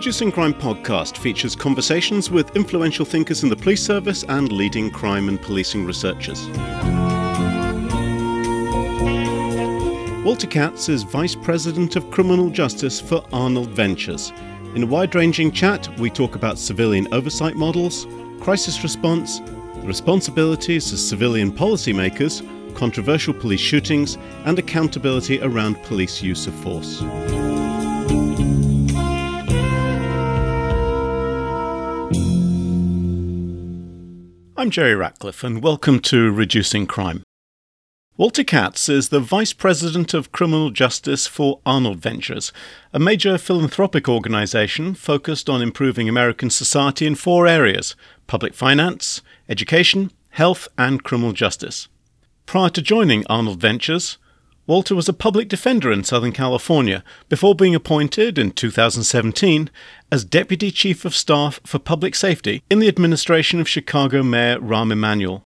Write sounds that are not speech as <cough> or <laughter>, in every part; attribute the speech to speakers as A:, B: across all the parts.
A: Reducing Crime podcast features conversations with influential thinkers in the police service and leading crime and policing researchers. Walter Katz is Vice President of Criminal Justice for Arnold Ventures. In a wide ranging chat, we talk about civilian oversight models, crisis response, the responsibilities of civilian policymakers, controversial police shootings, and accountability around police use of force. I'm Jerry Ratcliffe, and welcome to Reducing Crime. Walter Katz is the Vice President of Criminal Justice for Arnold Ventures, a major philanthropic organization focused on improving American society in four areas public finance, education, health, and criminal justice. Prior to joining Arnold Ventures, Walter was a public defender in Southern California before being appointed in 2017 as Deputy Chief of Staff for Public Safety in the administration of Chicago Mayor Rahm Emanuel.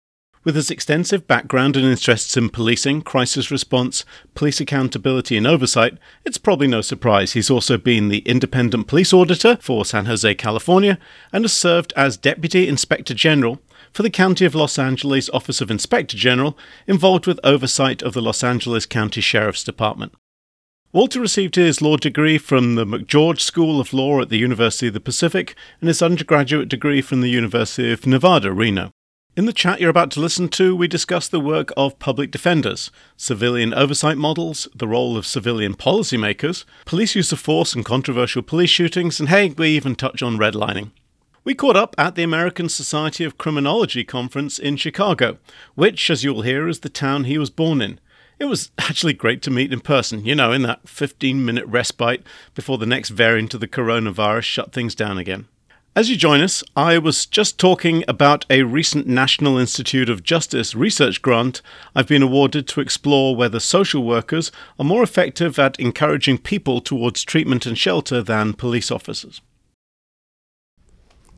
A: With his extensive background and interests in policing, crisis response, police accountability, and oversight, it's probably no surprise he's also been the independent police auditor for San Jose, California, and has served as Deputy Inspector General for the County of Los Angeles Office of Inspector General, involved with oversight of the Los Angeles County Sheriff's Department. Walter received his law degree from the McGeorge School of Law at the University of the Pacific and his undergraduate degree from the University of Nevada, Reno. In the chat you're about to listen to, we discuss the work of public defenders, civilian oversight models, the role of civilian policymakers, police use of force and controversial police shootings, and hey, we even touch on redlining. We caught up at the American Society of Criminology conference in Chicago, which, as you'll hear, is the town he was born in. It was <laughs> actually great to meet in person, you know, in that 15 minute respite before the next variant of the coronavirus shut things down again. As you join us, I was just talking about a recent National Institute of Justice research grant I've been awarded to explore whether social workers are more effective at encouraging people towards treatment and shelter than police officers.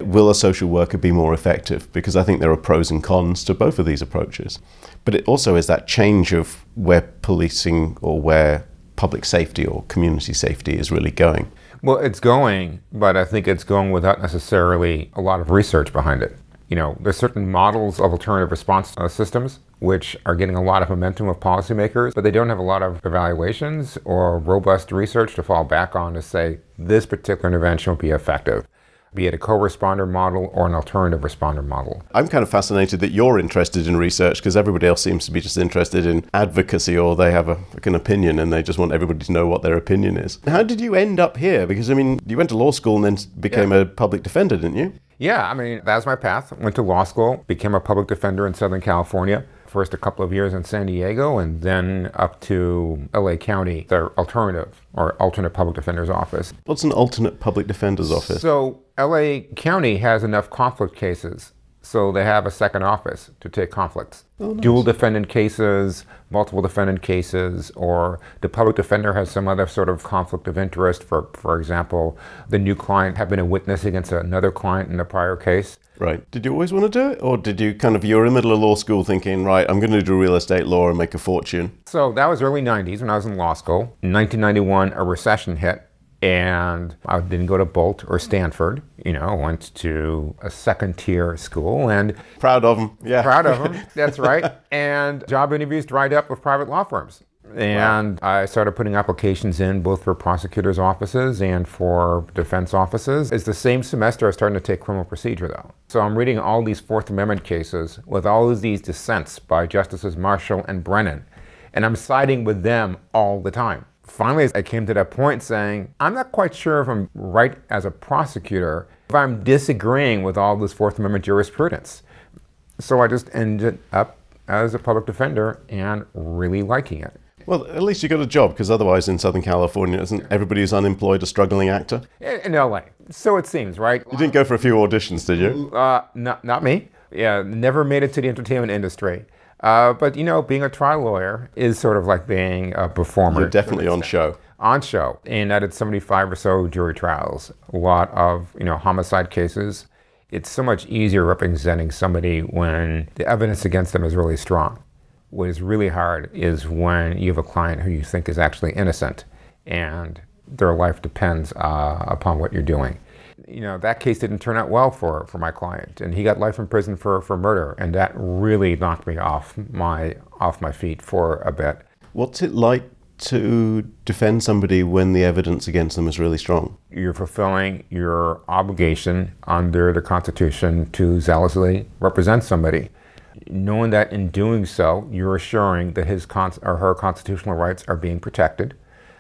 A: Will a social worker be more effective? Because I think there are pros and cons to both of these approaches. But it also is that change of where policing or where public safety or community safety is really going.
B: Well, it's going, but I think it's going without necessarily a lot of research behind it. You know, there's certain models of alternative response uh, systems which are getting a lot of momentum with policymakers, but they don't have a lot of evaluations or robust research to fall back on to say this particular intervention will be effective be it a co-responder model or an alternative responder model.
A: I'm kind of fascinated that you're interested in research because everybody else seems to be just interested in advocacy or they have a, like an opinion and they just want everybody to know what their opinion is. How did you end up here? Because I mean, you went to law school and then became yeah. a public defender, didn't you?
B: Yeah, I mean, that was my path. Went to law school, became a public defender in Southern California first a couple of years in San Diego and then up to LA County, their alternative or alternate public defender's office.
A: What's an alternate public defender's office?
B: So LA County has enough conflict cases so they have a second office to take conflicts. Oh, nice. Dual defendant cases, multiple defendant cases, or the public defender has some other sort of conflict of interest. For, for example, the new client had been a witness against another client in a prior case.
A: Right. Did you always want to do it? Or did you kind of, you were in the middle of law school thinking, right, I'm going to do real estate law and make a fortune?
B: So that was early 90s when I was in law school. In 1991, a recession hit and I didn't go to Boalt or Stanford. You know, went to a second tier school and
A: proud of them. Yeah,
B: proud of them. <laughs> That's right. And job interviews dried up with private law firms. And wow. I started putting applications in both for prosecutors' offices and for defense offices. It's the same semester I started to take criminal procedure, though. So I'm reading all these Fourth Amendment cases with all of these dissents by Justices Marshall and Brennan, and I'm siding with them all the time finally, I came to that point saying, I'm not quite sure if I'm right as a prosecutor, if I'm disagreeing with all this Fourth Amendment jurisprudence. So I just ended up as a public defender and really liking it.
A: Well, at least you got a job, because otherwise in Southern California, isn't everybody who's unemployed a struggling actor?
B: In LA. So it seems, right?
A: You didn't go for a few auditions, did you?
B: Uh, not, not me. Yeah, never made it to the entertainment industry. Uh, but you know, being a trial lawyer is sort of like being a performer.
A: You're definitely on show.
B: On show, and I did 75 or so jury trials, a lot of you know homicide cases. It's so much easier representing somebody when the evidence against them is really strong. What is really hard is when you have a client who you think is actually innocent, and their life depends uh, upon what you're doing. You know, that case didn't turn out well for, for my client, and he got life in prison for, for murder, and that really knocked me off my off my feet for a bit.
A: What's it like to defend somebody when the evidence against them is really strong?
B: You're fulfilling your obligation under the Constitution to zealously represent somebody, knowing that in doing so, you're assuring that his con- or her constitutional rights are being protected.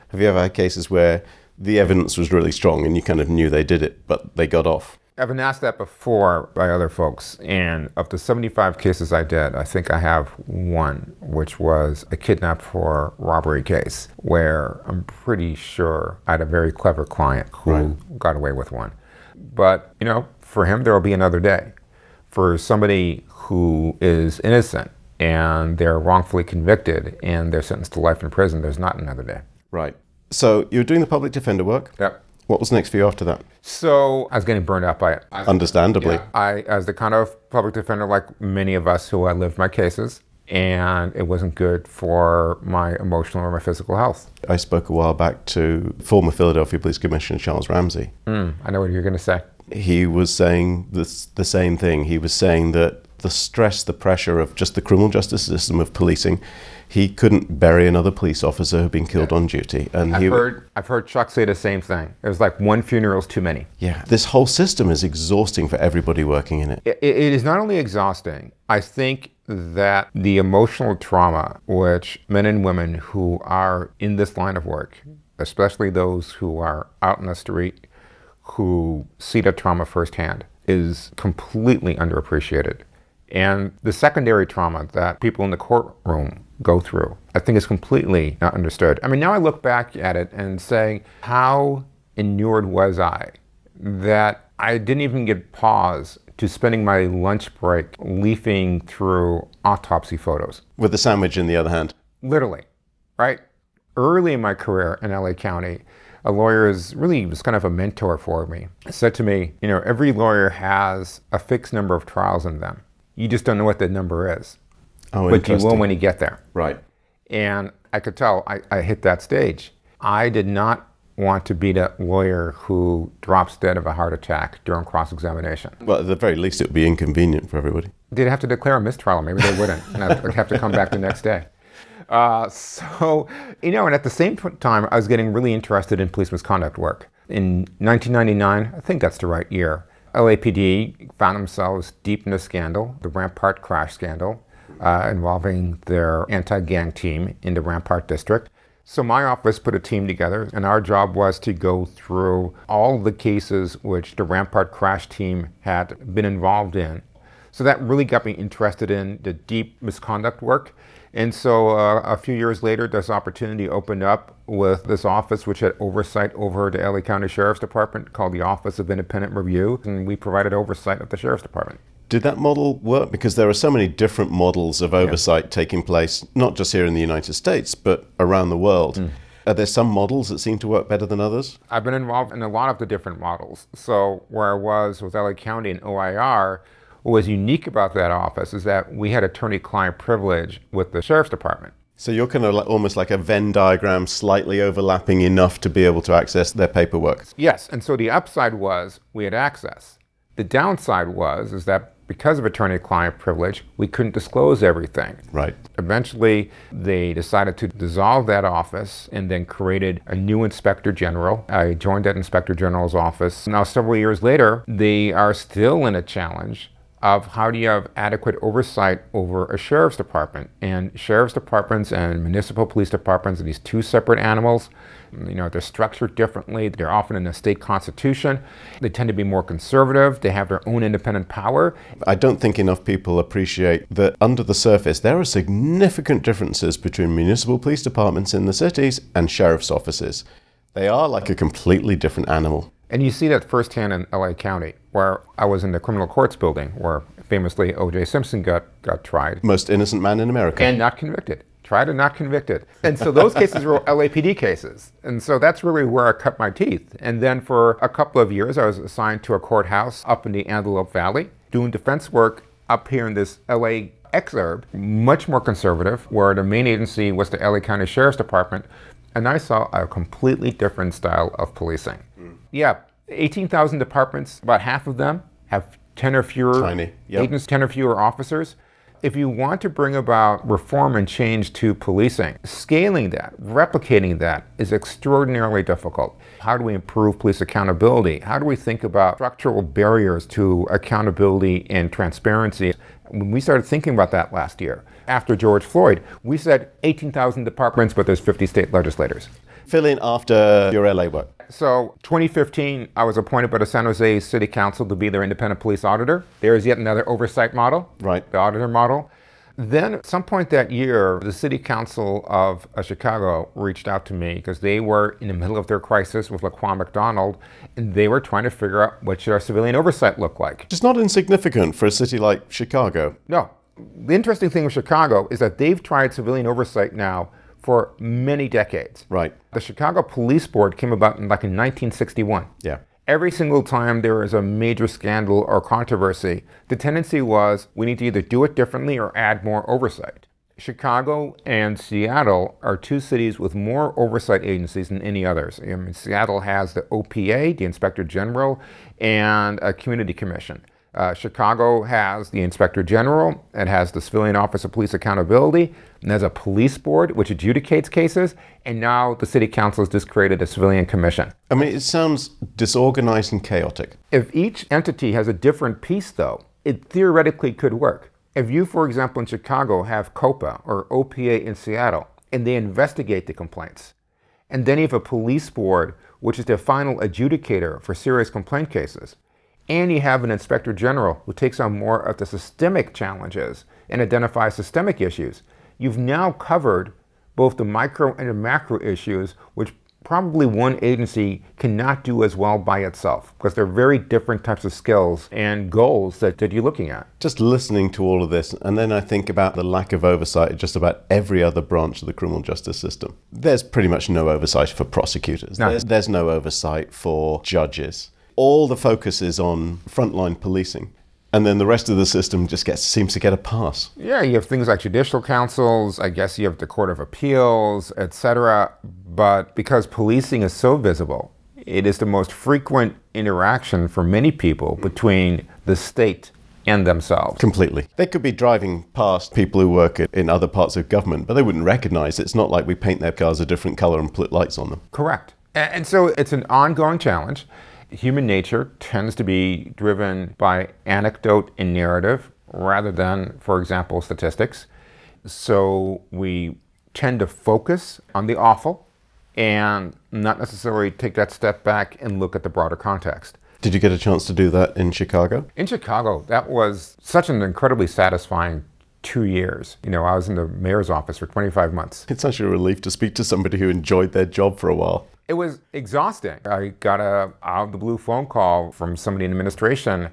A: Have you ever had cases where the evidence was really strong and you kind of knew they did it, but they got off?
B: I've been asked that before by other folks, and of the 75 cases I did, I think I have one, which was a kidnap for robbery case, where I'm pretty sure I had a very clever client who right. got away with one. But, you know, for him, there will be another day. For somebody who is innocent and they're wrongfully convicted and they're sentenced to life in prison, there's not another day.
A: Right. So you were doing the public defender work?
B: Yep.
A: What was next for you after that?
B: So I was getting burned out by it.
A: Understandably.
B: Yeah, I, as the kind of public defender, like many of us who I lived my cases, and it wasn't good for my emotional or my physical health.
A: I spoke a while back to former Philadelphia Police Commissioner Charles Ramsey.
B: Mm, I know what you're going to say.
A: He was saying this, the same thing. He was saying that the stress, the pressure of just the criminal justice system of policing he couldn't bury another police officer who'd been killed yeah. on duty.
B: And I've
A: he,
B: heard I've heard Chuck say the same thing. It was like one funeral's too many.
A: Yeah, this whole system is exhausting for everybody working in it.
B: it, it is not only exhausting. I think that the emotional trauma which men and women who are in this line of work, especially those who are out in the street, who see the trauma firsthand, is completely underappreciated. And the secondary trauma that people in the courtroom go through. I think it's completely not understood. I mean, now I look back at it and say, how inured was I that I didn't even get pause to spending my lunch break leafing through autopsy photos.
A: With the sandwich in the other hand.
B: Literally, right? Early in my career in LA County, a lawyer is really was kind of a mentor for me. Said to me, you know, every lawyer has a fixed number of trials in them. You just don't know what that number is.
A: Oh,
B: but you will when you get there.
A: Right.
B: And I could tell I, I hit that stage. I did not want to be that lawyer who drops dead of a heart attack during cross examination.
A: Well, at the very least, it would be inconvenient for everybody.
B: They'd have to declare a mistrial, maybe they wouldn't, and I'd have to come back the next day. Uh, so, you know, and at the same time, I was getting really interested in police misconduct work. In 1999, I think that's the right year, LAPD found themselves deep in a scandal, the Rampart crash scandal uh, involving their anti gang team in the Rampart district. So my office put a team together, and our job was to go through all the cases which the Rampart crash team had been involved in. So that really got me interested in the deep misconduct work. And so uh, a few years later, this opportunity opened up with this office, which had oversight over the LA County Sheriff's Department, called the Office of Independent Review, and we provided oversight of the Sheriff's Department.
A: Did that model work? Because there are so many different models of oversight yeah. taking place, not just here in the United States, but around the world. Mm. Are there some models that seem to work better than others?
B: I've been involved in a lot of the different models. So, where I was with LA County and OIR, what was unique about that office is that we had attorney client privilege with the Sheriff's Department.
A: So you're kind of like, almost like a Venn diagram, slightly overlapping enough to be able to access their paperwork.
B: Yes, and so the upside was we had access. The downside was is that because of attorney-client privilege, we couldn't disclose everything.
A: Right.
B: Eventually, they decided to dissolve that office and then created a new inspector general. I joined that inspector general's office. Now, several years later, they are still in a challenge of how do you have adequate oversight over a sheriff's department and sheriff's departments and municipal police departments are these two separate animals you know they're structured differently they're often in a state constitution they tend to be more conservative they have their own independent power
A: i don't think enough people appreciate that under the surface there are significant differences between municipal police departments in the cities and sheriff's offices they are like a completely different animal
B: and you see that firsthand in LA County, where I was in the criminal courts building, where famously O.J. Simpson got, got tried.
A: Most innocent man in America.
B: And not convicted. Tried to not convict it. And so those cases were <laughs> LAPD cases. And so that's really where I cut my teeth. And then for a couple of years, I was assigned to a courthouse up in the Antelope Valley, doing defense work up here in this LA exurb, much more conservative, where the main agency was the LA County Sheriff's Department, and I saw a completely different style of policing. Mm. Yeah, 18,000 departments, about half of them have 10 or fewer
A: Tiny.
B: Yep. agents, 10 or fewer officers. If you want to bring about reform and change to policing, scaling that, replicating that is extraordinarily difficult. How do we improve police accountability? How do we think about structural barriers to accountability and transparency? When we started thinking about that last year, after George Floyd, we said 18,000 departments, but there's 50 state legislators.
A: Fill in after your LA work.
B: So, 2015, I was appointed by the San Jose City Council to be their independent police auditor. There is yet another oversight model,
A: right?
B: The auditor model. Then, at some point that year, the City Council of uh, Chicago reached out to me because they were in the middle of their crisis with Laquan McDonald, and they were trying to figure out what should our civilian oversight look like.
A: It's not insignificant for a city like Chicago.
B: No. The interesting thing with Chicago is that they've tried civilian oversight now for many decades.
A: Right.
B: The Chicago Police Board came about in like in 1961.
A: Yeah.
B: Every single time there was a major scandal or controversy, the tendency was we need to either do it differently or add more oversight. Chicago and Seattle are two cities with more oversight agencies than any others. I mean, Seattle has the OPA, the Inspector General, and a Community Commission. Uh, Chicago has the Inspector General, it has the Civilian Office of Police Accountability, and there's a police board which adjudicates cases, and now the City Council has just created a civilian commission.
A: I mean, it sounds disorganized and chaotic.
B: If each entity has a different piece, though, it theoretically could work. If you, for example, in Chicago have COPA or OPA in Seattle, and they investigate the complaints, and then you have a police board, which is the final adjudicator for serious complaint cases, and you have an inspector general who takes on more of the systemic challenges and identifies systemic issues, you've now covered both the micro and the macro issues, which probably one agency cannot do as well by itself because they're very different types of skills and goals that, that you're looking at.
A: Just listening to all of this, and then I think about the lack of oversight just about every other branch of the criminal justice system. There's pretty much no oversight for prosecutors, no. there's, there's no oversight for judges all the focus is on frontline policing and then the rest of the system just gets seems to get a pass.
B: Yeah, you have things like judicial councils. I guess you have the Court of Appeals, etc. But because policing is so visible, it is the most frequent interaction for many people between the state and themselves.
A: Completely. They could be driving past people who work in other parts of government, but they wouldn't recognize it. It's not like we paint their cars a different color and put lights on them.
B: Correct. And so it's an ongoing challenge human nature tends to be driven by anecdote and narrative rather than, for example, statistics. So we tend to focus on the awful and not necessarily take that step back and look at the broader context.
A: Did you get a chance to do that in Chicago?
B: In Chicago, that was such an incredibly satisfying two years. You know, I was in the mayor's office for 25 months.
A: It's such a relief to speak to somebody who enjoyed their job for a while.
B: It was exhausting. I got a out of the blue phone call from somebody in administration.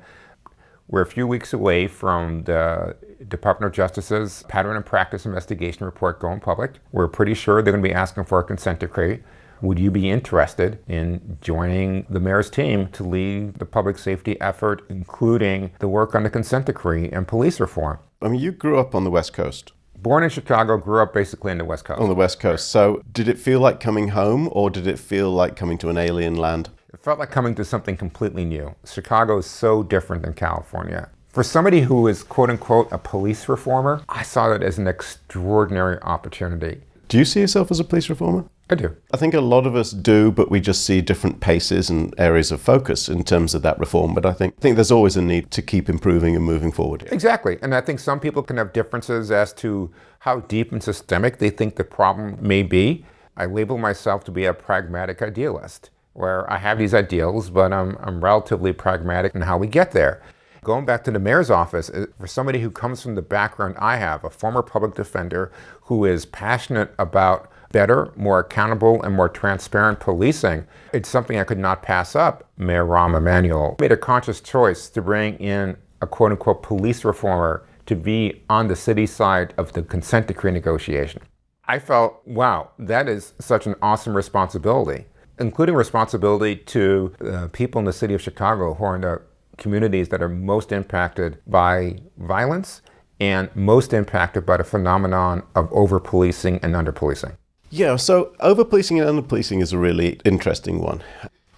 B: We're a few weeks away from the Department of Justice's pattern and practice investigation report going public. We're pretty sure they're going to be asking for a consent decree. Would you be interested in joining the mayor's team to lead the public safety effort, including the work on the consent decree and police reform?
A: I mean, you grew up on the West Coast
B: born in Chicago, grew up basically in the West Coast.
A: On the West Coast. So, did it feel like coming home or did it feel like coming to an alien land?
B: It felt like coming to something completely new. Chicago is so different than California. For somebody who is quote unquote a police reformer, I saw it as an extraordinary opportunity.
A: Do you see yourself as a police reformer?
B: I do.
A: I think a lot of us do, but we just see different paces and areas of focus in terms of that reform. But I think I think there's always a need to keep improving and moving forward.
B: Exactly. And I think some people can have differences as to how deep and systemic they think the problem may be. I label myself to be a pragmatic idealist, where I have these ideals, but I'm, I'm relatively pragmatic in how we get there. Going back to the mayor's office, uh, for somebody who comes from the background I have, a former public defender who is passionate about better, more accountable, and more transparent policing, it's something I could not pass up. Mayor Rahm Emanuel made a conscious choice to bring in a quote unquote police reformer to be on the city side of the consent decree negotiation. I felt, wow, that is such an awesome responsibility, including responsibility to uh, people in the city of Chicago who are in the communities that are most impacted by violence and most impacted by the phenomenon of over policing and under policing.
A: Yeah, so over policing and under policing is a really interesting one.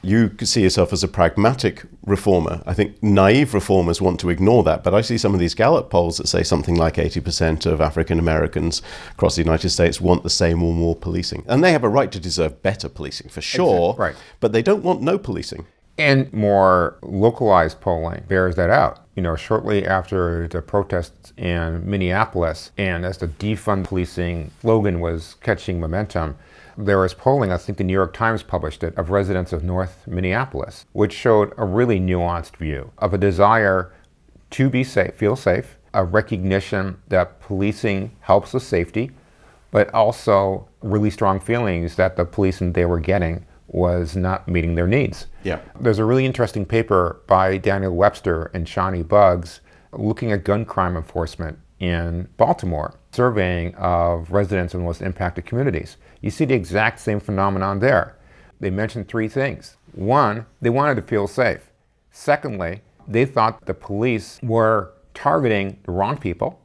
A: You see yourself as a pragmatic reformer. I think naive reformers want to ignore that, but I see some of these Gallup polls that say something like 80% of African Americans across the United States want the same or more policing. And they have a right to deserve better policing, for sure.
B: Right.
A: But they don't want no policing.
B: And more localized polling bears that out. You know, shortly after the protests in Minneapolis and as the defund policing slogan was catching momentum, there was polling, I think the New York Times published it, of residents of North Minneapolis, which showed a really nuanced view of a desire to be safe, feel safe, a recognition that policing helps with safety, but also really strong feelings that the policing they were getting was not meeting their needs.
A: Yeah.
B: There's a really interesting paper by Daniel Webster and Shani Buggs looking at gun crime enforcement in Baltimore, surveying of residents in the most impacted communities. You see the exact same phenomenon there. They mentioned three things. One, they wanted to feel safe. Secondly, they thought the police were targeting the wrong people.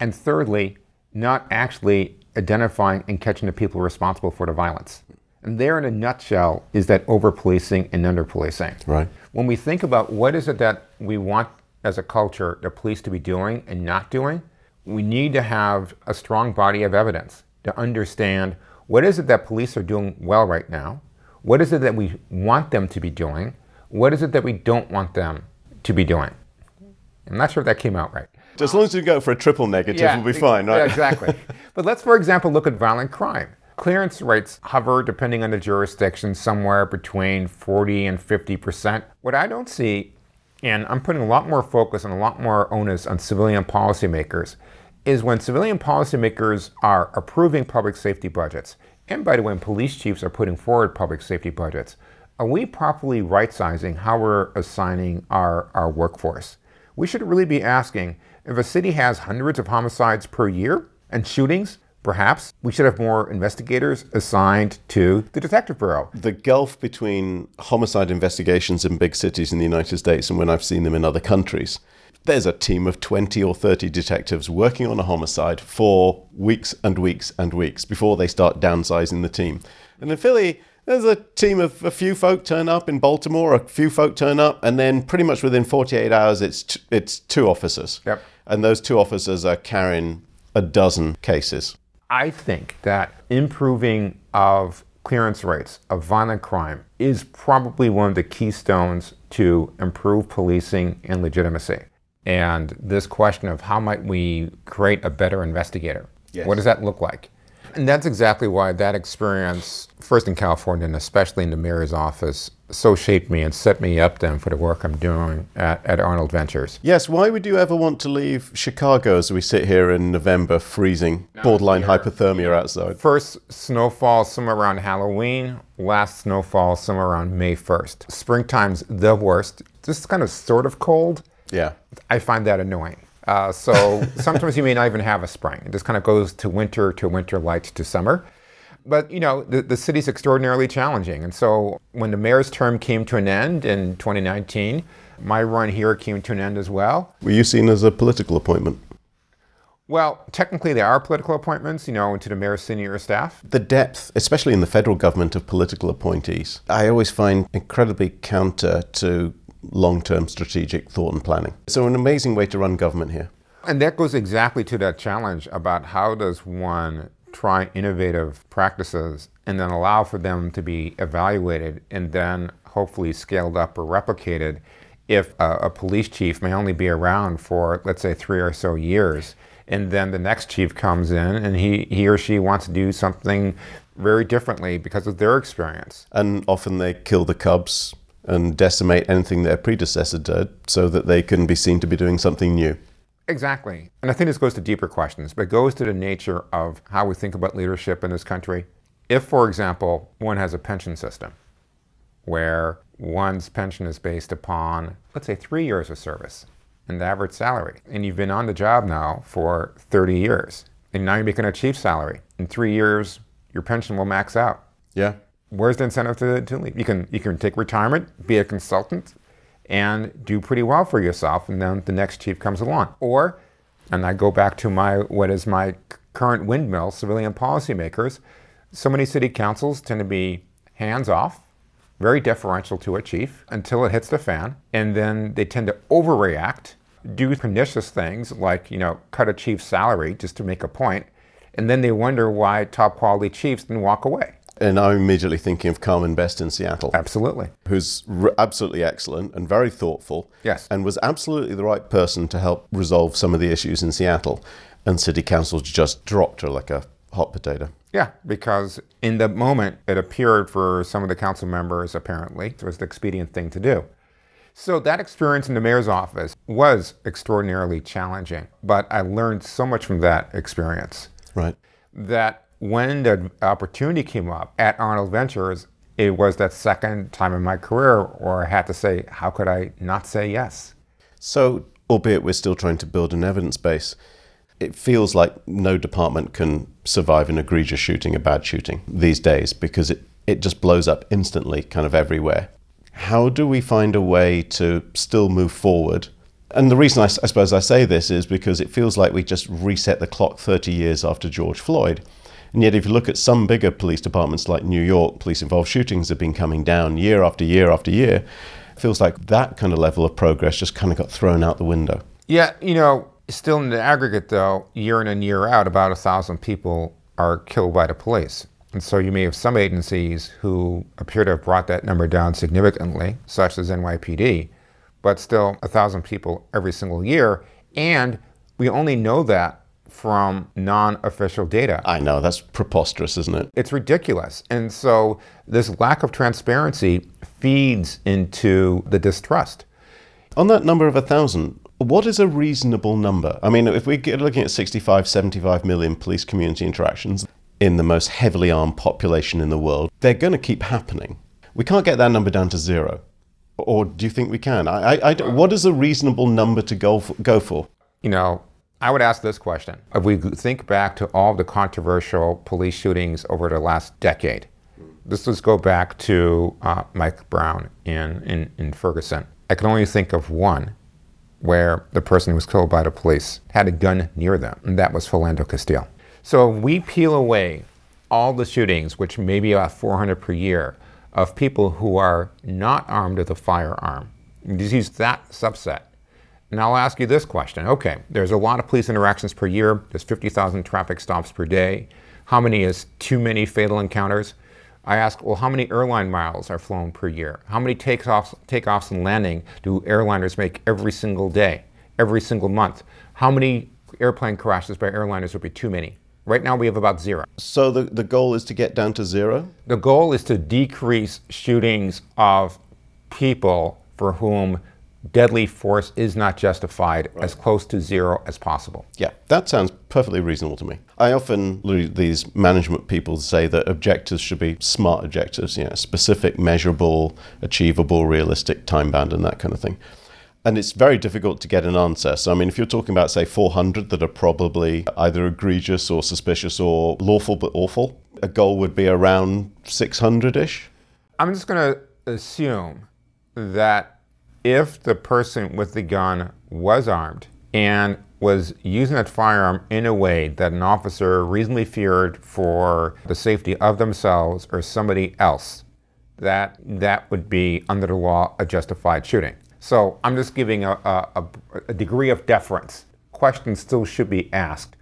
B: And thirdly, not actually identifying and catching the people responsible for the violence. And there, in a nutshell, is that over policing and under policing.
A: Right.
B: When we think about what is it that we want as a culture the police to be doing and not doing, we need to have a strong body of evidence to understand what is it that police are doing well right now, what is it that we want them to be doing, what is it that we don't want them to be doing. I'm not sure if that came out right.
A: As long as you go for a triple negative, we'll be fine, right?
B: Yeah, exactly. <laughs> but let's, for example, look at violent crime. Clearance rates hover, depending on the jurisdiction, somewhere between 40 and 50 percent. What I don't see, and I'm putting a lot more focus and a lot more onus on civilian policymakers, is when civilian policymakers are approving public safety budgets, and by the way, when police chiefs are putting forward public safety budgets, are we properly right sizing how we're assigning our, our workforce? We should really be asking if a city has hundreds of homicides per year and shootings, perhaps we should have more investigators assigned to the detective bureau.
A: The gulf between homicide investigations in big cities in the United States and when I've seen them in other countries there's a team of 20 or 30 detectives working on a homicide for weeks and weeks and weeks before they start downsizing the team. And in Philly, there's a team of a few folk turn up in Baltimore, a few folk turn up, and then pretty much within 48 hours, it's t- it's two officers.
B: Yep.
A: And those two officers are carrying a dozen cases.
B: I think that improving of clearance rates of violent crime is probably one of the keystones to improve policing and legitimacy and this question of how might we create a better investigator? Yes. What does that look like? And that's exactly why that experience, first in California and especially in the mayor's office, so shaped me and set me up then for the work I'm doing at, at Arnold Ventures.
A: Yes, why would you ever want to leave Chicago as we sit here in November, freezing, borderline hypothermia outside?
B: First snowfall somewhere around Halloween, last snowfall somewhere around May 1st. Springtime's the worst. Just kind of sort of cold
A: yeah.
B: I find that annoying. Uh, so <laughs> sometimes you may not even have a spring. It just kind of goes to winter, to winter light, to summer. But you know, the, the city's extraordinarily challenging. And so when the mayor's term came to an end in 2019, my run here came to an end as well.
A: Were you seen as a political appointment?
B: Well, technically, there are political appointments, you know, into the mayor's senior staff.
A: The depth, especially in the federal government, of political appointees, I always find incredibly counter to long term strategic thought and planning. So, an amazing way to run government here.
B: And that goes exactly to that challenge about how does one try innovative practices and then allow for them to be evaluated and then hopefully scaled up or replicated if a, a police chief may only be around for, let's say, three or so years. And then the next chief comes in and he, he or she wants to do something very differently because of their experience.
A: And often they kill the cubs and decimate anything their predecessor did so that they can be seen to be doing something new.
B: Exactly. And I think this goes to deeper questions, but it goes to the nature of how we think about leadership in this country. If, for example, one has a pension system where one's pension is based upon, let's say, three years of service and the average salary, and you've been on the job now for 30 years, and now you're making a chief salary. In three years, your pension will max out.
A: Yeah
B: where's the incentive to, to leave? You can you can take retirement, be a consultant, and do pretty well for yourself, and then the next chief comes along. Or, and I go back to my what is my current windmill, civilian policymakers. So many city councils tend to be hands off, very deferential to a chief until it hits the fan, and then they tend to overreact, do pernicious things like, you know, cut a chief's salary just to make a point, and then they wonder why top quality chiefs didn't walk away.
A: And I'm immediately thinking of Carmen Best in Seattle.
B: Absolutely.
A: Who's r- absolutely excellent and very thoughtful.
B: Yes.
A: And was absolutely the right person to help resolve some of the issues in Seattle. And city council just dropped her like a hot potato.
B: Yeah, because in the moment it appeared for some of the council members, apparently, it was the expedient thing to do. So that experience in the mayor's office was extraordinarily challenging, but I learned so much from that experience.
A: Right.
B: That when the opportunity came up at Arnold Ventures, it was that second time in my career where I had to say, how could I not say yes?
A: So, albeit we're still trying to build an evidence base, it feels like no department can survive an egregious shooting, a bad shooting these days because it, it just blows up instantly, kind of everywhere. How do we find a way to still move forward? And the reason I, I suppose I say this is because it feels like we just reset the clock 30 years after George Floyd. And yet, if you look at some bigger police departments like New York, police involved shootings have been coming down year after year after year. It feels like that kind of level of progress just kind of got thrown out the window.
B: Yeah, you know, still in the aggregate, though, year in and year out, about a thousand people are killed by the police. And so you may have some agencies who appear to have brought that number down significantly, such as NYPD, but still a thousand people every single year. And we only know that from non official data.
A: I know, that's preposterous, isn't it?
B: It's ridiculous. And so this lack of transparency feeds into the distrust.
A: On that number of a thousand, what is a reasonable number? I mean, if we're looking at 65, 75 million police community interactions in the most heavily armed population in the world, they're going to keep happening. We can't get that number down to zero. Or do you think we can? I, I, I, what is a reasonable number to go for, go for?
B: You know, I would ask this question. If we think back to all the controversial police shootings over the last decade, let's just go back to uh, Mike Brown in, in, in Ferguson. I can only think of one where the person who was killed by the police had a gun near them, and that was Philando Castile. So we peel away all the shootings, which may be about 400 per year, of people who are not armed with a firearm. Just use that subset. And I'll ask you this question. Okay, there's a lot of police interactions per year. There's 50,000 traffic stops per day. How many is too many fatal encounters? I ask, well, how many airline miles are flown per year? How many takeoffs, takeoffs and landing do airliners make every single day, every single month? How many airplane crashes by airliners would be too many? Right now we have about zero.
A: So the, the goal is to get down to zero?
B: The goal is to decrease shootings of people for whom deadly force is not justified right. as close to zero as possible.
A: Yeah, that sounds perfectly reasonable to me. I often these management people say that objectives should be smart objectives, you know, specific, measurable, achievable, realistic, time bound, and that kind of thing. And it's very difficult to get an answer. So, I mean, if you're talking about, say, 400 that are probably either egregious or suspicious or lawful but awful, a goal would be around 600 ish.
B: I'm just going to assume that if the person with the gun was armed and was using that firearm in a way that an officer reasonably feared for the safety of themselves or somebody else, that that would be under the law a justified shooting. So I'm just giving a, a, a degree of deference. Questions still should be asked,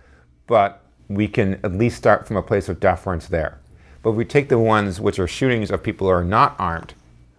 B: but we can at least start from a place of deference there. But if we take the ones which are shootings of people who are not armed,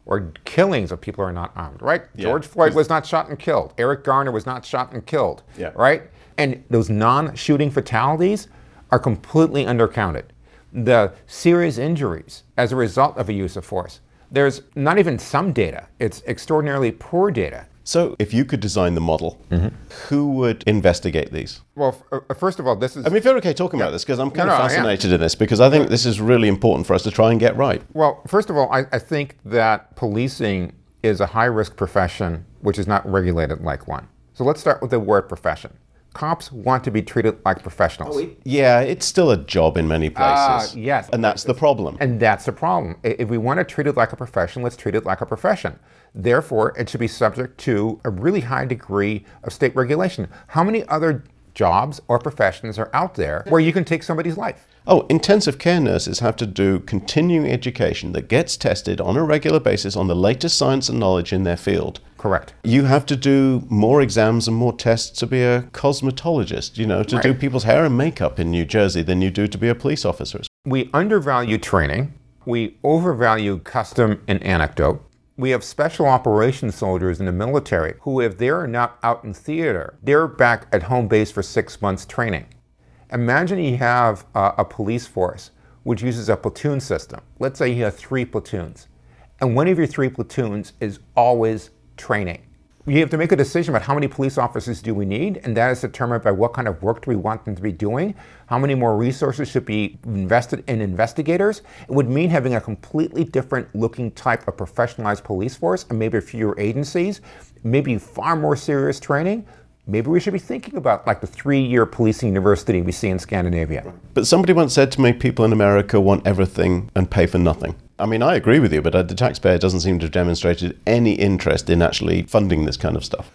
B: or killings of people who are not armed, right? Yeah. George Floyd was not shot and killed. Eric Garner was not shot and killed, yeah. right? And those non shooting fatalities are completely undercounted. The serious injuries as a result of a use of force, there's not even some data, it's extraordinarily poor data.
A: So, if you could design the model, mm-hmm. who would investigate these?
B: Well, f- uh, first of all, this is.
A: I mean, if you're okay talking yeah. about this, because I'm kind no, of no, fascinated in this, because I think this is really important for us to try and get right.
B: Well, first of all, I, I think that policing is a high risk profession which is not regulated like one. So, let's start with the word profession cops want to be treated like professionals. Oh,
A: yeah, it's still a job in many ah, places.
B: Uh, yes.
A: And that's the problem.
B: And that's the problem. If we want to treat it like a profession, let's treat it like a profession. Therefore, it should be subject to a really high degree of state regulation. How many other jobs or professions are out there where you can take somebody's life.
A: Oh, intensive care nurses have to do continuing education that gets tested on a regular basis on the latest science and knowledge in their field.
B: Correct.
A: You have to do more exams and more tests to be a cosmetologist, you know, to right. do people's hair and makeup in New Jersey than you do to be a police officer.
B: We undervalue training. We overvalue custom and anecdote. We have special operations soldiers in the military who, if they're not out in theater, they're back at home base for six months training. Imagine you have a police force which uses a platoon system. Let's say you have three platoons, and one of your three platoons is always training. You have to make a decision about how many police officers do we need, and that is determined by what kind of work do we want them to be doing, how many more resources should be invested in investigators. It would mean having a completely different looking type of professionalized police force and maybe fewer agencies, maybe far more serious training, maybe we should be thinking about like the three-year policing university we see in Scandinavia.
A: But somebody once said to me, people in America want everything and pay for nothing. I mean, I agree with you, but the taxpayer doesn't seem to have demonstrated any interest in actually funding this kind of stuff.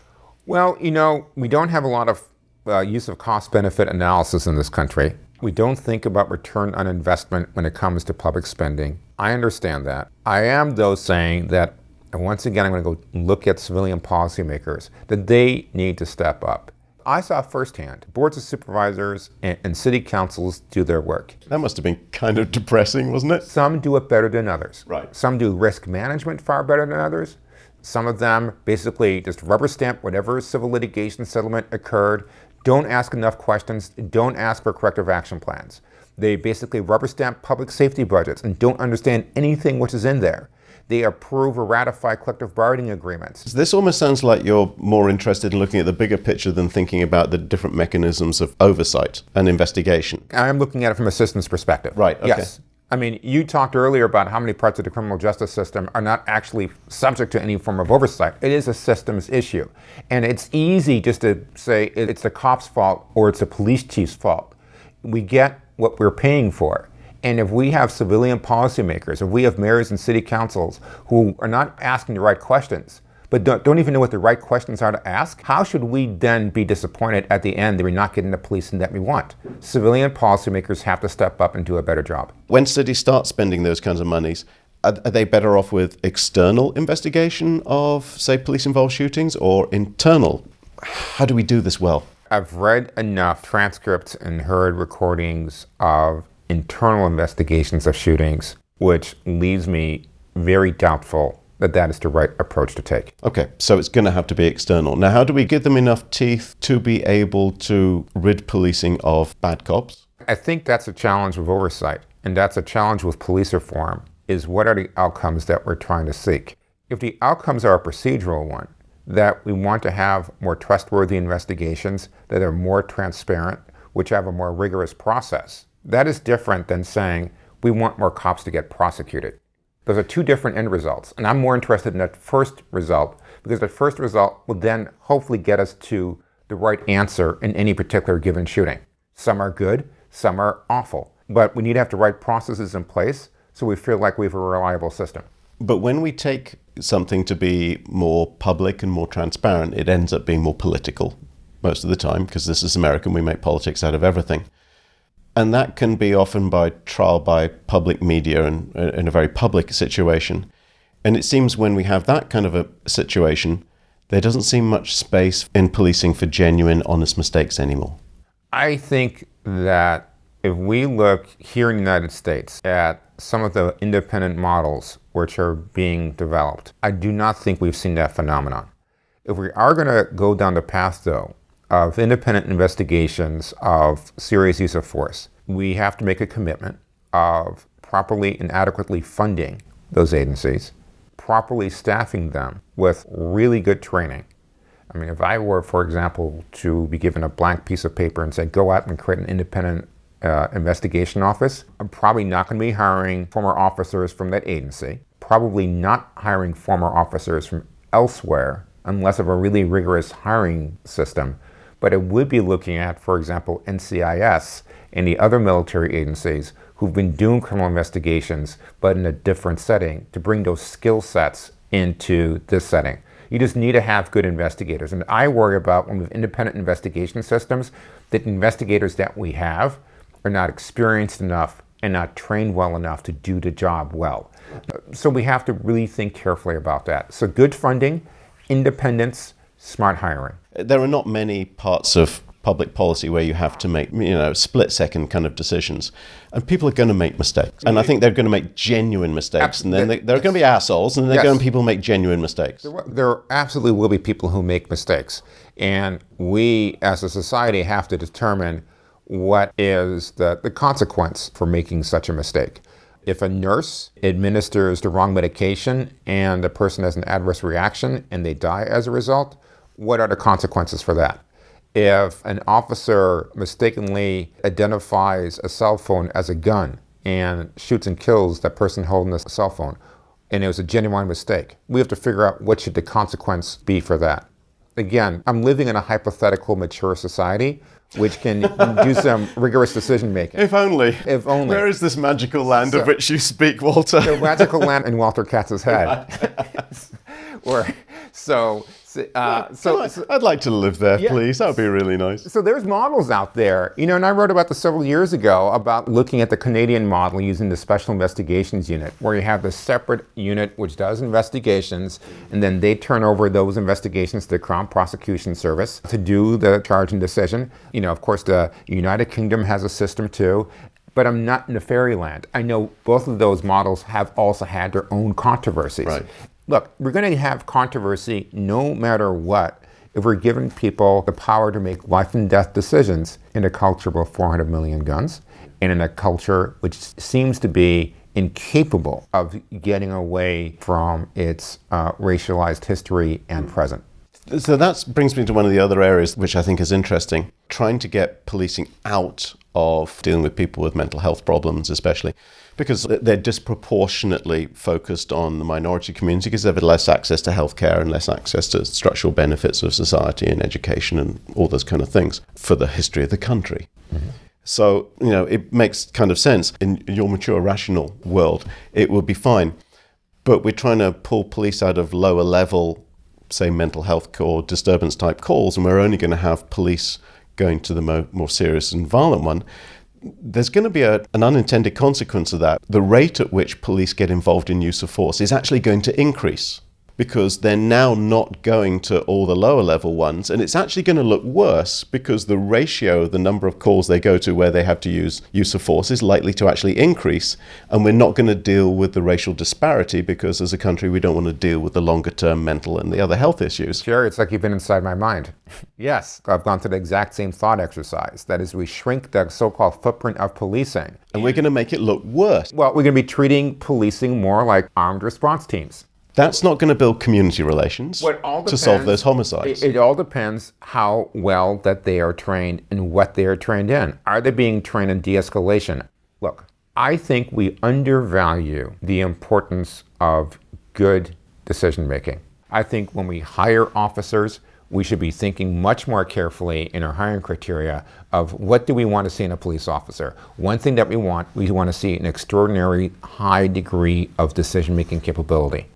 B: Well, you know, we don't have a lot of uh, use of cost benefit analysis in this country. We don't think about return on investment when it comes to public spending. I understand that. I am, though, saying that and once again, I'm going to go look at civilian policymakers, that they need to step up. I saw firsthand boards of supervisors and, and, city councils do their work.
A: That must have been kind of depressing, wasn't it?
B: Some do it better than others.
A: Right.
B: Some do risk management far better than others. Some of them basically just rubber stamp whatever civil litigation settlement occurred, don't ask enough questions, don't ask for corrective action plans. They basically rubber stamp public safety budgets and don't understand anything which is in there they approve or ratify collective bargaining agreements.
A: This almost sounds like you're more interested in looking at the bigger picture than thinking about the different mechanisms of oversight and investigation.
B: I'm looking at it from a systems perspective.
A: Right, okay.
B: Yes. I mean, you talked earlier about how many parts of the criminal justice system are not actually subject to any form of oversight. It is a systems issue. And it's easy just to say it's the cop's fault or it's the police chief's fault. We get what we're paying for. And if we have civilian policymakers, if we have mayors and city councils who are not asking the right questions, but don't, don't, even know what the right questions are to ask, how should we then be disappointed at the end that we're not getting the policing that we want? Civilian policymakers have to step up and do a better job.
A: When cities start spending those kinds of monies, are, are they better off with external investigation of, say, police involved shootings or internal? How do we do this well?
B: I've read enough transcripts and heard recordings of internal investigations of shootings, which leaves me very doubtful that that is the right approach to take.
A: Okay, so it's going to have to be external. Now, how do we give them enough teeth to be able to rid policing of bad cops?
B: I think that's a challenge with oversight, and that's a challenge with police reform, is what are the outcomes that we're trying to seek? If the outcomes are a procedural one, that we want to have more trustworthy investigations that are more transparent, which have a more rigorous process, that is different than saying we want more cops to get prosecuted. Those are two different end results. And I'm more interested in that first result because the first result will then hopefully get us to the right answer in any particular given shooting. Some are good, some are awful. But we need to have the right processes in place so we feel like we have a reliable system.
A: But when we take something to be more public and more transparent, it ends up being more political most of the time because this is American. We make politics out of everything and that can be often by trial by public media and uh, in a very public situation. And it seems when we have that kind of a situation, there doesn't seem much space in policing for genuine, honest mistakes anymore.
B: I think that if we look here in the United States at some of the independent models which are being developed, I do not think we've seen that phenomenon. If we are going to go down the path, though, of independent investigations of serious use of force, we have to make a commitment of properly and adequately funding those agencies, properly staffing them with really good training. I mean, if I were, for example, to be given a blank piece of paper and say, go out and create an independent uh, investigation office, I'm probably not going to be hiring former officers from that agency, probably not hiring former officers from elsewhere unless of a really rigorous hiring system but it would be looking at, for example, NCIS and the other military agencies who've been doing criminal investigations, but in a different setting, to bring those skill sets into this setting. You just need to have good investigators. And I worry about when we have independent investigation systems, that investigators that we have are not experienced enough and not trained well enough to do the job well. So we have to really think carefully about that. So good funding, independence, smart hiring.
A: There are not many parts of public policy where you have to make you know split second kind of decisions. And people are going to make mistakes. And i think they're going to make genuine mistakes. And then they, are going to be assholes and then yes. going to people make genuine mistakes.
B: There, there absolutely will be people who make mistakes. And we as a society have to determine what is the, the consequence for making such a mistake. If a nurse administers the wrong medication and the person has an adverse reaction and they die as a result what are the consequences for that if an officer mistakenly identifies a cell phone as a gun and shoots and kills that person holding the cell phone, and it was a genuine mistake, we have to figure out what should the consequence be for that. Again, I'm living in a hypothetical mature society which can <laughs> do some rigorous decision making.
A: If only.
B: If only.
A: Where is this magical land so, of which you speak, Walter?
B: The magical land in Walter Katz's head. <laughs> <laughs> <laughs> Where, so
A: uh, so, so, I'd like to live there, yeah. please. That would be really nice.
B: So there's models out there, you know, and I wrote about this several years ago about looking at the Canadian model using the Special Investigations Unit, where you have the separate unit which does investigations, and then they turn over those investigations to the Crown Prosecution Service to do the charge and decision. You know, of course, the United Kingdom has a system too, but I'm not in a fairyland. I know both of those models have also had their own controversies.
A: Right.
B: Look, we're going to have controversy no matter what if we're giving people the power to make life and death decisions in a culture with 400 million guns and in a culture which seems to be incapable of getting away from its uh, racialized history and present.
A: So that brings me to one of the other areas which I think is interesting trying to get policing out of dealing with people with mental health problems, especially because they're disproportionately focused on the minority community because they have had less access to healthcare and less access to structural benefits of society and education and all those kind of things for the history of the country. Mm-hmm. So, you know, it makes kind of sense. In your mature, rational world, it would be fine. But we're trying to pull police out of lower level, say, mental health or disturbance type calls, and we're only going to have police going to the mo- more serious and violent one there's going to be a, an unintended consequence of that. The rate at which police get involved in use of force is actually going to increase because they're now not going to all the lower level ones. And it's actually going to look worse because the ratio, the number of calls they go to where they have to use use of force is likely to actually increase. And we're not going to deal with the racial disparity because as a country, we don't want to deal with the longer term mental and the other health issues.
B: Sure, it's like you've been inside my mind. <laughs> yes, I've gone through the exact same thought exercise. That is, we shrink the so called footprint of policing.
A: And we're going to make it look worse.
B: Well, we're going to be treating policing more like armed response teams.
A: That's not going to build community relations depends, to solve those homicides.
B: It, it, all depends how well that they are trained and what they are trained in. Are they being trained in de-escalation? Look, I think we undervalue the importance of good decision making. I think when we hire officers, we should be thinking much more carefully in our hiring criteria of what do we want to see in a police officer. One thing that we want, we want to see an extraordinary high degree of decision making capability.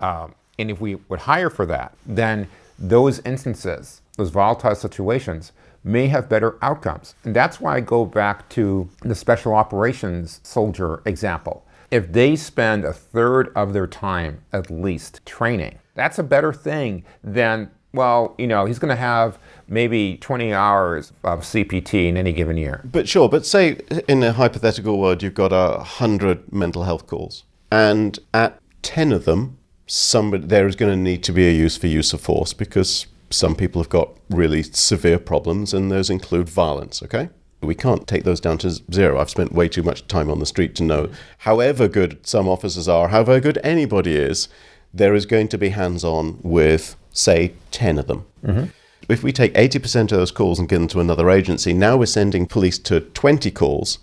B: Um, and if we would hire for that, then those instances, those volatile situations, may have better outcomes. And that's why I go back to the special operations soldier example. If they spend a third of their time at least training, that's a better thing than, well, you know, he's going to have maybe 20 hours of CPT in any given year.
A: But sure, but say in a hypothetical world, you've got a 100 mental health calls, and at 10 of them, somebody there is going to need to be a use for use of force because some people have got really severe problems, and those include violence. Okay. We can't take those down to zero. I've spent way too much time on the street to know, however good some officers are, however good anybody is, there is going to be hands on with, say, 10 of them. Mm-hmm. If we take 80% of those calls and give them to another agency, now we're sending police to 20 calls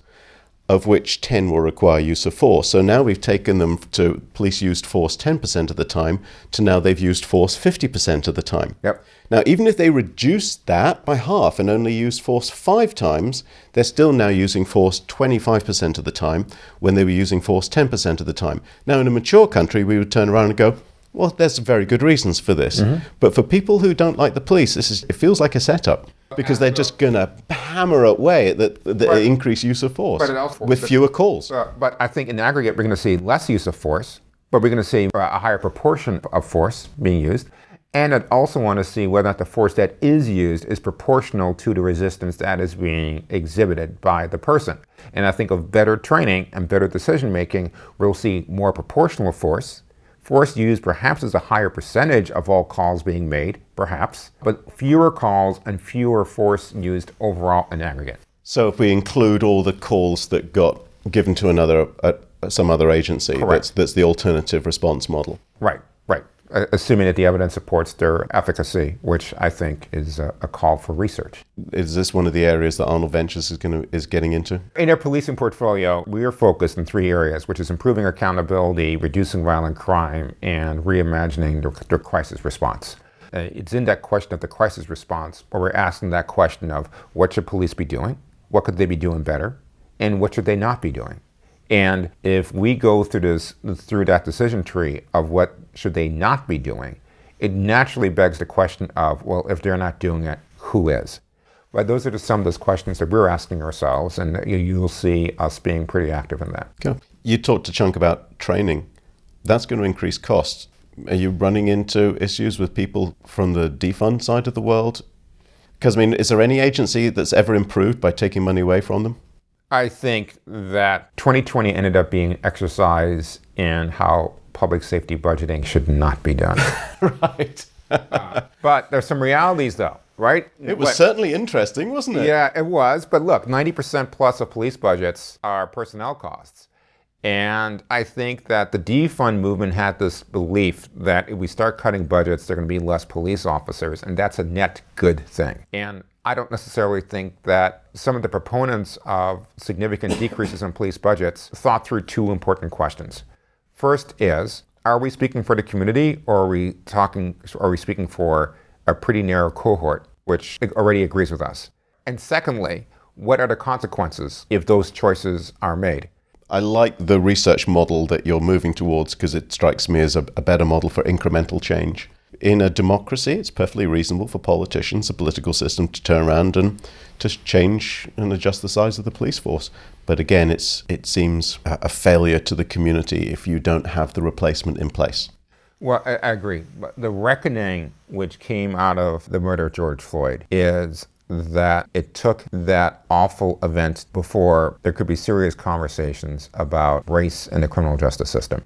A: of which 10 will require use of force. So now we've taken them to police used force 10% of the time to now they've used force 50% of the time.
B: Yep.
A: Now, even if they reduced that by half and only used force five times, they're still now using force 25% of the time when they were using force 10% of the time. Now, in a mature country, we would turn around and go, Well, there's very good reasons for this.
B: Mm-hmm.
A: But for people who don't like the police, this is it feels like a setup because they're just going to hammer away at the, the
B: Right.
A: increased use of force
B: also-
A: with
B: but-
A: fewer calls.
B: Uh, but I think in aggregate, we're going to see less use of force, but we're going to see a higher proportion of force being used. And I'd also want to see whether or not the force that is used is proportional to the resistance that is being exhibited by the person. And I think of better training and better decision making, we'll see more proportional force. Force used perhaps as a higher percentage of all calls being made, perhaps, but fewer calls and fewer force used overall in aggregate.
A: So if we include all the calls that got given to another uh, some other agency,
B: Correct.
A: that's that's the alternative response model.
B: Right, assuming that the evidence supports their efficacy, which I think is a, a call for research.
A: Is this one of the areas that Arnold Ventures is to is getting into?
B: In our policing portfolio, we are focused in three areas, which is improving accountability, reducing violent crime, and reimagining the, the crisis response. Uh, it's in that question of the crisis response where we're asking that question of what should police be doing, what could they be doing better, and what should they not be doing. And if we go through this through that decision tree of what should they not be doing, it naturally begs the question of, well, if they're not doing it, who is? But those are just some of those questions that we're asking ourselves, and you- you'll see us being pretty active in that.
A: Okay. You talked a chunk about training. That's going to increase costs. Are you running into issues with people from the defund side of the world? Because I mean, is there any agency that's ever improved by taking money away from them?
B: I think that 2020 ended up being an exercise in how public safety budgeting should not be done. <laughs>
A: right. <laughs>
B: but there's some realities, though, right?
A: It was
B: What-
A: certainly interesting, wasn't it?
B: Yeah, it was. But look, 90% plus of police budgets are personnel costs. And I think that the defund movement had this belief that if we start cutting budgets, there are going to be less police officers, and that's a net good thing. And I don't necessarily think that some of the proponents of significant decreases in police budgets thought through two important questions. First is, are we speaking for the community, or are we talking? Are we speaking for a pretty narrow cohort, which already agrees with us? And secondly, what are the consequences if those choices are made?
A: I like the research model that you're moving towards because it strikes me as a, a better model for incremental change. In a democracy, it's perfectly reasonable for politicians, a political system, to turn around and to change and adjust the size of the police force. But again, it's it seems a, failure to the community if you don't have the replacement in place.
B: Well, I, I agree. But the reckoning which came out of the murder of George Floyd is that it took that awful event before there could be serious conversations about race in the criminal justice system.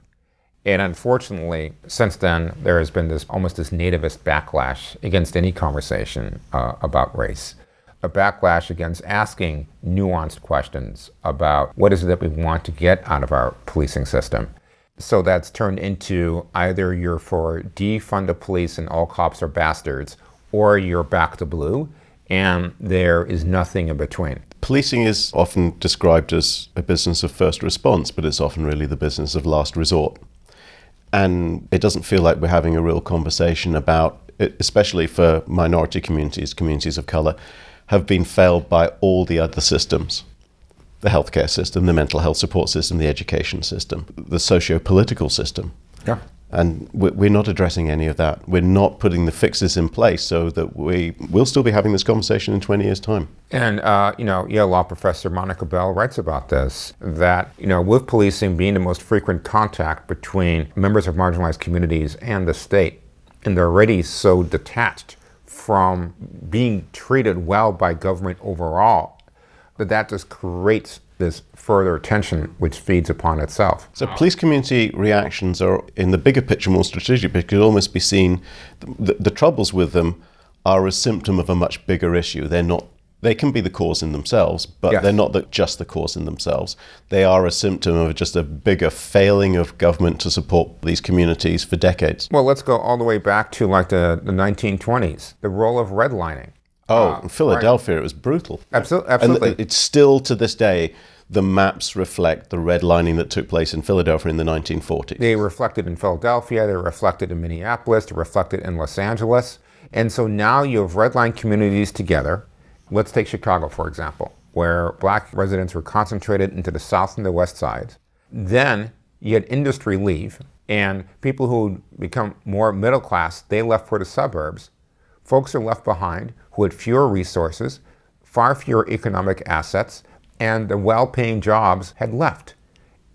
B: And unfortunately, since then, there has been this almost this nativist backlash against any conversation uh, about race. A backlash against asking nuanced questions about what is it that we want to get out of our policing system. So that's turned into either you're for defund the police and all cops are bastards, or you're back to blue, and there is nothing in between.
A: Policing is often described as a business of first response, but it's often really the business of last resort. And it doesn't feel like we're having a real conversation about, especially for minority communities, communities of color, have been failed by all the other systems the healthcare system, the mental health support system, the education system, the socio political system.
B: Yeah.
A: And we- we're not addressing any of that. We're not putting the fixes in place so that we will still be having this conversation in 20 years' time.
B: And, uh, you know, Yale law professor Monica Bell writes about this that, you know, with policing being the most frequent contact between members of marginalized communities and the state, and they're already so detached from being treated well by government overall, that that just creates this further tension which feeds upon itself.
A: So police community reactions are, in the bigger picture, more strategic, but could almost be seen. The, the troubles with them are a symptom of a much bigger issue. They're not. They can be the cause in themselves, but
B: Yes.
A: they're not the, just the cause in themselves. They are a symptom of just a bigger failing of government to support these communities for decades.
B: Well, let's go all the way back to like the, the 1920s, the role of redlining.
A: Oh, in Philadelphia, it was brutal.
B: Absol-
A: And it's still to this day, the maps reflect the redlining that took place in Philadelphia in the 1940s.
B: They reflected in Philadelphia, they reflected in Minneapolis, they reflected in Los Angeles. And so now you have redline communities together. Let's take Chicago, for example, where black residents were concentrated into the south and the west sides. Then you had industry leave, And people who become more middle class, they left for the suburbs. Folks are left behind who had fewer resources, far fewer economic assets, and the well paying jobs had left.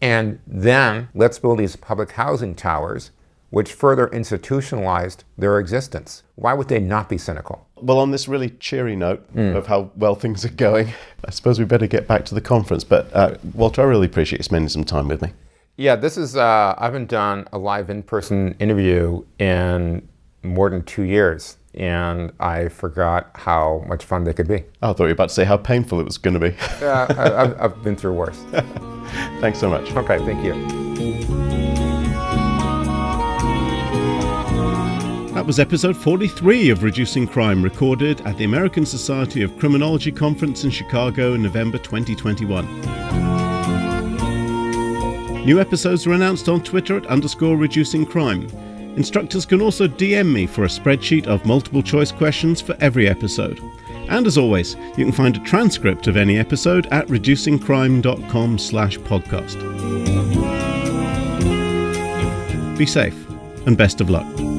B: And then let's build these public housing towers, which further institutionalized their existence. Why would they not be cynical?
C: Well, on this really cheery note of how well things are going, I suppose we better get back to the conference. But uh, Walter, I really appreciate you spending some time with me.
B: Yeah, this is, uh, I haven't done a live in person interview in more than two years, and I forgot how much fun they could be.
C: I thought you were about to say how painful it was going to be. <laughs>
B: Uh, I, I've, I've been through worse. <laughs>
C: Thanks so much.
B: Okay, thank you.
A: That was episode 43 of Reducing Crime, recorded at the American Society of Criminology Conference in Chicago in November 2021. New episodes are announced on Twitter at underscore reducing crime. Instructors can also DM me for a spreadsheet of multiple choice questions for every episode. And as always, you can find a transcript of any episode at reducingcrime.com slash podcast. Be safe, and best of luck.